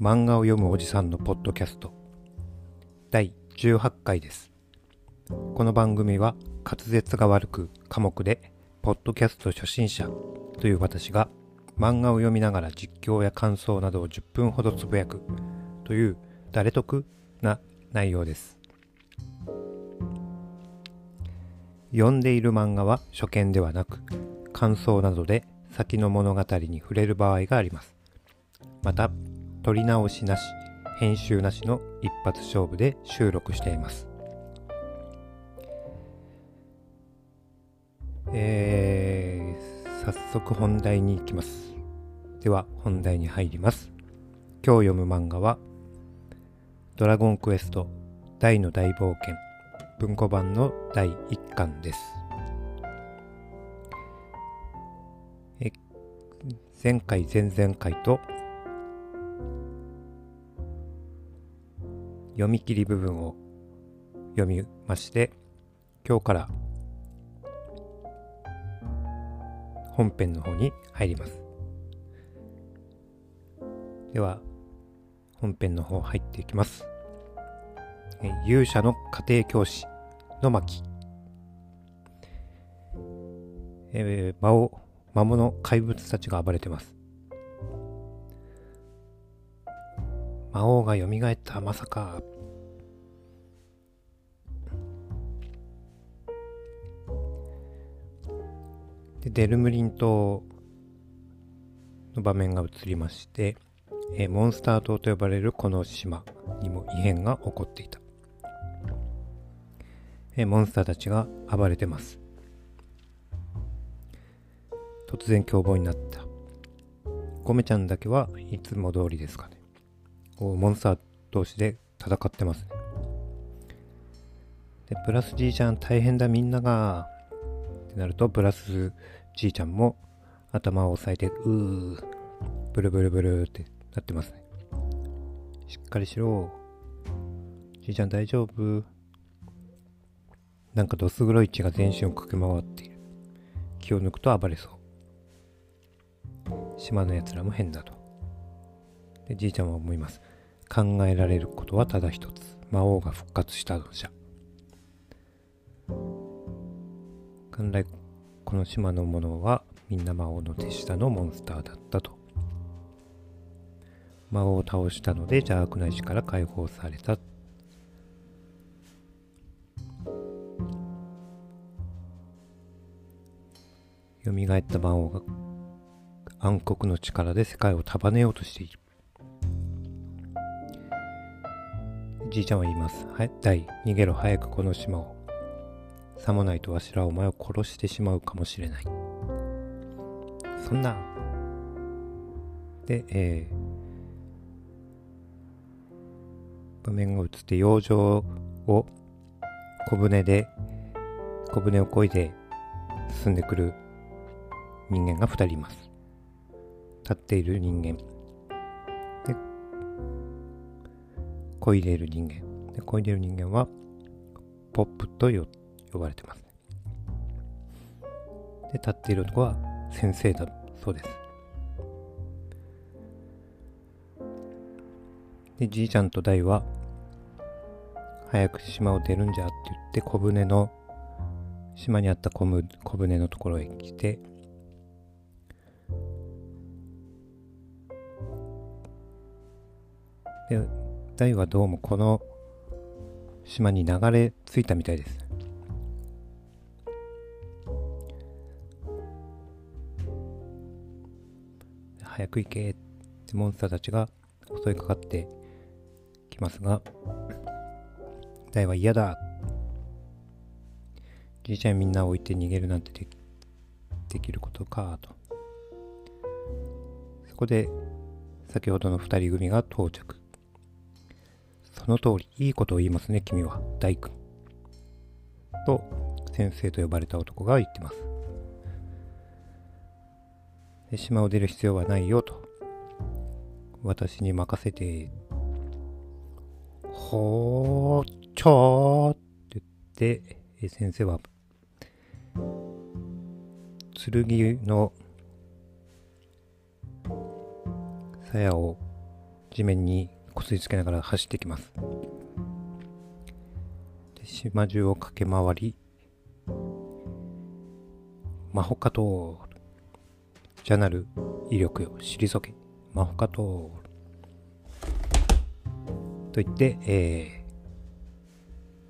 漫画を読むおじさんのポッドキャスト。第18回です。この番組は滑舌が悪く寡黙でポッドキャスト初心者という私が漫画を読みながら実況や感想などを10分ほどつぶやくという誰得な内容です。読んでいる漫画は初見ではなく感想などで先の物語に触れる場合があります。また撮り直しなし編集なしの一発勝負で収録しています。えー、早速本題に行きます。では本題に入ります。今日読む漫画はドラゴンクエスト大の大冒険文庫版の第1巻です。え前回前々回と読み切り部分を読みまして今日から本編の方に入ります。では本編の方入っていきます。勇者の家庭教師の巻えー、魔王魔物怪物たちが暴れてます。魔王が蘇った。まさか。でデルムリン島の場面が映りまして、えー、モンスター島と呼ばれるこの島にも異変が起こっていた、えー、モンスターたちが暴れてます。突然凶暴になった。ゴメちゃんだけはいつも通りですかね。モンスター同士で戦ってますね。でプラスじいちゃん大変だみんながってなるとプラスじいちゃんも頭を押さえてうーブルブルブルってなってますね。しっかりしろ。じいちゃん大丈夫。なんかどす黒い血が全身を駆け回っている。気を抜くと暴れそう。島のやつらも変だと。でじいちゃんは思います。考えられることはただ一つ。魔王が復活したのじゃ。元来この島の者はみんな魔王の手下のモンスターだったと。魔王を倒したので邪悪な石から解放された。蘇った魔王が暗黒の力で世界を束ねようとしている。じいちゃんは言います。はい、大、逃げろ、早くこの島を。さもないとわしらお前を殺してしまうかもしれない。そんな。で、えー、場面が映って洋上を小舟で、小舟を漕いで進んでくる人間が2人います。立っている人間。漕いでいる人間。で漕いでいる人間は、ポップと呼ばれてます、で、立っている男は先生だそうです。で、じいちゃんと大は、早く島を出るんじゃって言って小舟の、島にあった小舟のところへ来て、で、大はどうもこの島に流れ着いたみたいです。早く行けってモンスターたちが襲いかかってきますが、大は嫌だじいちゃんみんな置いて逃げるなんてでできることかと。そこで先ほどの二人組が到着。の通り、いいことを言いますね、君は、大工。と、先生と呼ばれた男が言ってます。で島を出る必要はないよと。私に任せて、ほー、ちょーって言って、先生は、剣の鞘を地面にこすりつけながら走ってきます。で島中を駆け回り魔法かとじゃなる威力よ退け魔法かとと言って、え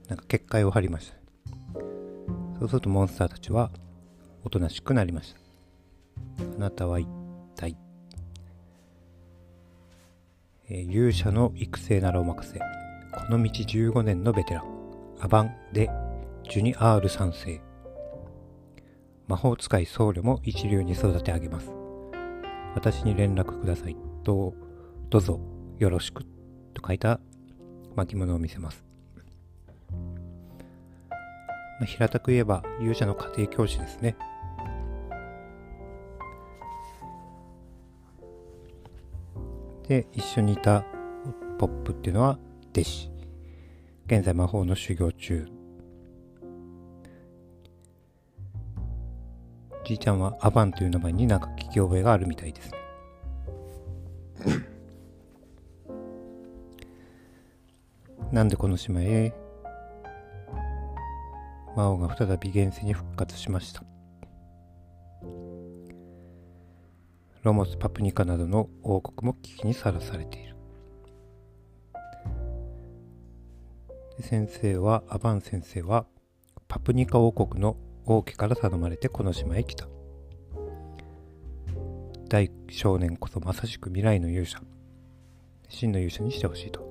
ー、なんか結界を張りました。そうするとモンスターたちはおとなしくなりました。あなたは一勇者の育成ならお任せ。この道15年のベテラン。アバンでジュニアール3世。魔法使い僧侶も一流に育て上げます。私に連絡ください。とどうぞよろしく。と書いた巻物を見せます、まあ、平たく言えば勇者の家庭教師ですね。で一緒にいたポップっていうのは弟子。現在魔法の修行中。じいちゃんはアバンという名前になんか聞き覚えがあるみたいですね。なんでこの島へ？魔王が再び現世に復活しましたロモス・パプニカなどの王国も危機にさらされている。先生はアバン先生はパプニカ王国の王家から頼まれてこの島へ来た。大少年こそまさしく未来の勇者。真の勇者にしてほしいと。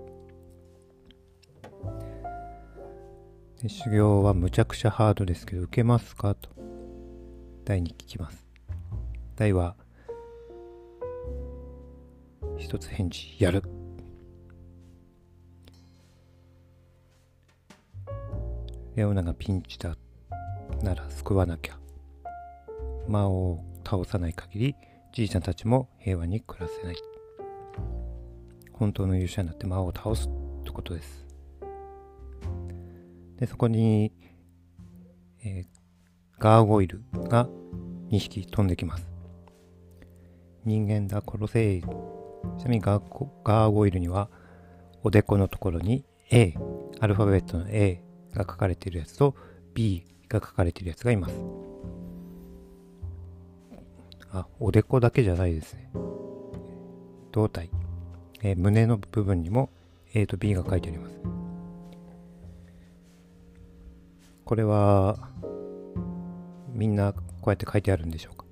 修行はむちゃくちゃハードですけど受けますか？と。大に聞きます。大は一つ返事やる。レオナがピンチだなら救わなきゃ。魔王を倒さない限りじいちゃんたちも平和に暮らせない。本当の勇者になって魔王を倒すってことです。でそこに、えーガーゴイルが2匹飛んできます。人間だ殺せ。ちなみにガーゴガーゴイルにはおでこのところに A アルファベットの A が書かれているやつと B が書かれているやつがいます。あおでこだけじゃないですね。胴体、えー胸の部分にも A と B が書いてあります。これはみんなこうやって書いてあるんでしょうか？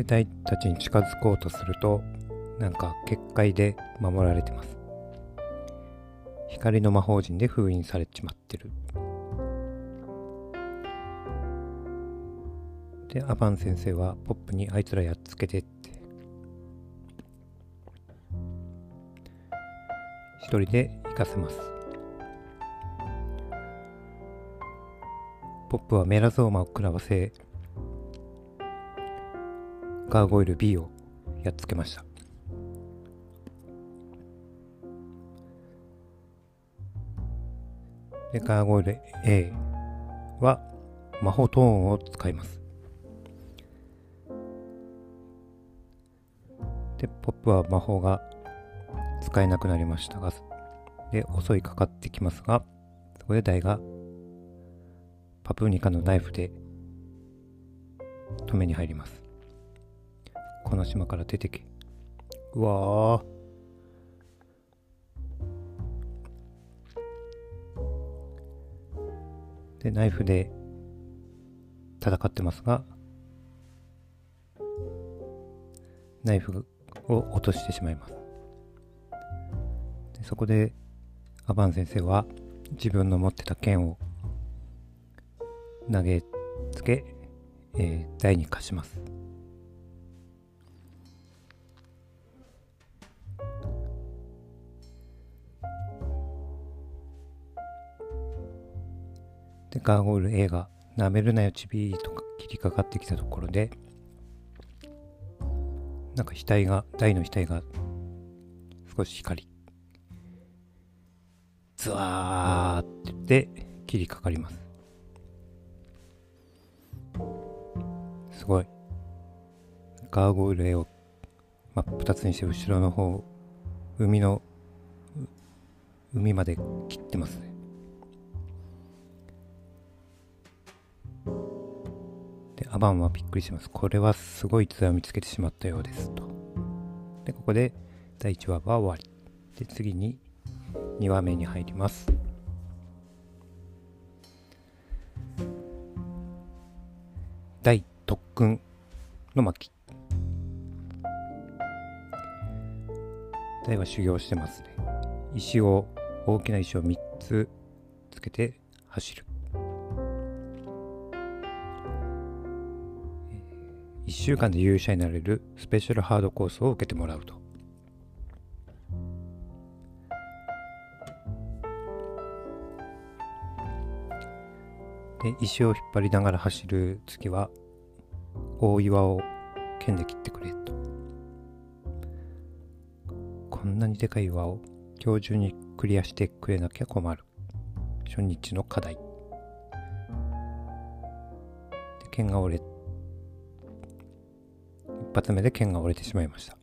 で大たちに近づこうとするとなんか結界で守られてます。光の魔法陣で封印されちまってる。でアバン先生はポップにあいつらやっつけてって。一人で行かせます。ポップはメラゾーマを食らわせガーゴイル B をやっつけました。でガーゴイル A は魔法トーンを使います。でポップは魔法が使えなくなりましたがで襲いかかってきますがそこでダイがパプニカのナイフで止めに入ります。この島から出てけ。うわーでナイフで戦ってますがナイフを落としてしまいます。でそこでアバン先生は自分の持ってた剣を投げつけ、えー台に貸しますガーゴイル A が「なめるなよちび」とか切りかかってきたところでなんか額が台の額が少し光りズワーって言って切りかかりますすごい。ガーゴイル絵を真っ二つにして後ろの方、海の、海まで切ってますね。アバンはびっくりします。これはすごい津を見つけてしまったようですと。で、ここで第1話は終わり。で、次に2話目に入ります。大特訓の巻。大は修行してますね。石を、大きな石を3つつけて走る。1週間で勇者になれるスペシャルハードコースを受けてもらうと。で石を引っ張りながら走る次は大岩を剣で切ってくれと。こんなにでかい岩を今日中にクリアしてくれなきゃ困る。初日の課題。で剣が折れ一発目で剣が折れてしまいました。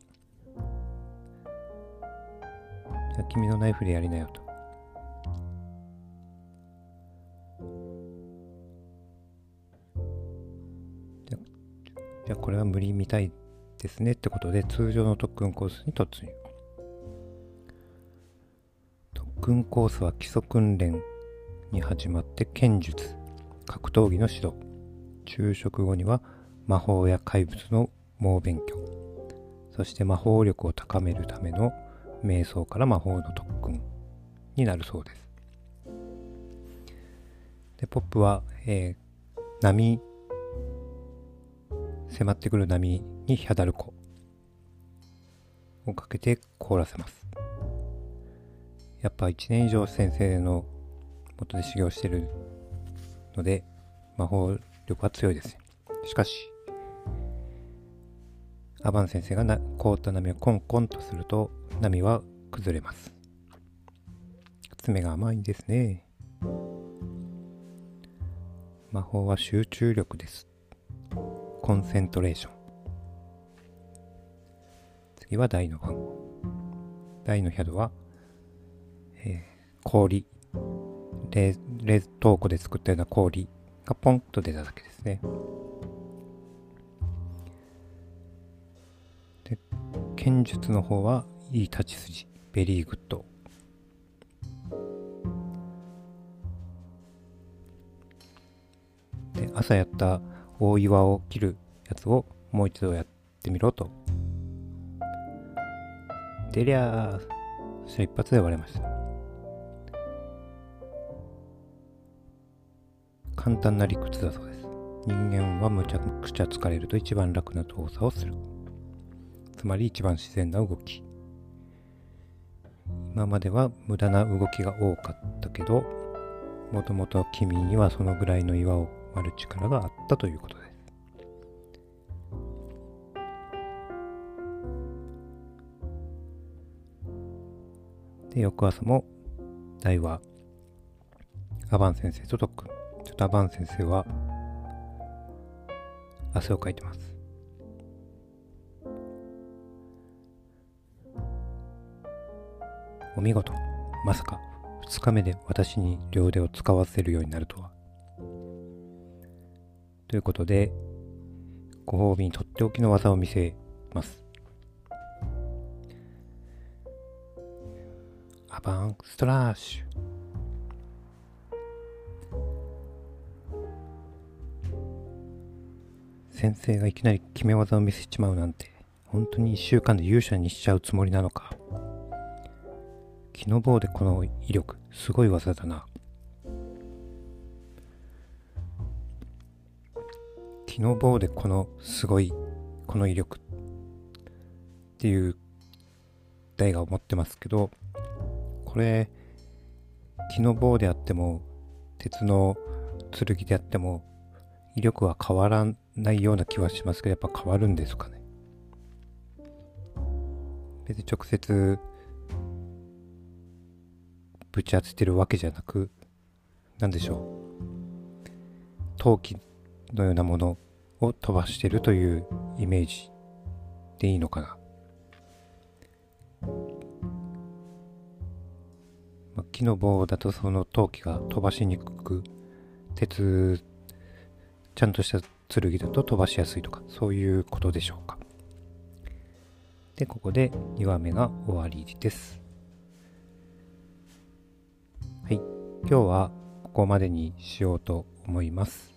じゃあ君のナイフでやりなよと。じゃあこれは無理みたいですねってことで通常の特訓コースに突入。特訓コースは基礎訓練に始まって剣術格闘技の指導。昼食後には魔法や怪物の猛勉強そして魔法力を高めるための瞑想から魔法の特訓になるそうですでポップは、えー、波迫ってくる波にヒャダルコをかけて凍らせます。やっぱ1年以上先生の元で修行してるので魔法力は強いです。しかし、アバン先生がな凍った波をコンコンとすると波は崩れます。爪が甘いんですね。魔法は集中力です。コンセントレーション。次は台の番号。台の宿は、えー、氷冷。冷凍庫で作ったような氷がポンと出ただけですね。で、剣術の方はいい立ち筋。 very good。で、朝やった大岩を切るやつをもう一度やってみろと。でりゃー、そしたら一発で割れました。簡単な理屈だそうです。人間はむちゃくちゃ疲れると一番楽な動作をする。つまり一番自然な動き。今までは無駄な動きが多かったけど、もともと君にはそのぐらいの岩を割る力があったということです。で、翌朝も、大は、アバン先生と特訓。ちょっとアバン先生は、汗をかいてます。お見事。まさか、2日目で私に両腕を使わせるようになるとは。ということで、ご褒美にとっておきの技を見せます。アバンストラッシュ。先生がいきなり決め技を見せちまうなんて、本当に1週間で勇者にしちゃうつもりなのか。木の棒でこの威力、すごい技だな。木の棒でこのすごいこの威力っていう台が思ってますけどこれ木の棒であっても鉄の剣であっても威力は変わらないような気はしますけどやっぱ変わるんですかね別に直接ぶち当ててるわけじゃなく何でしょう陶器のようなものを飛ばしてるというイメージでいいのかな。まあ、木の棒だとその陶器が飛ばしにくく、鉄、ちゃんとした剣だと飛ばしやすいとか、そういうことでしょうか。で、ここで2話目が終わりです。今日はここまでにしようと思います。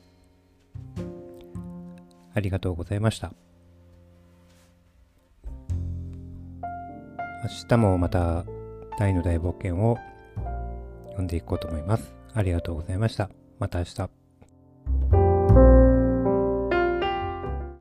ありがとうございました。明日もまた大の大冒険を読んでいこうと思います。ありがとうございました。また明日。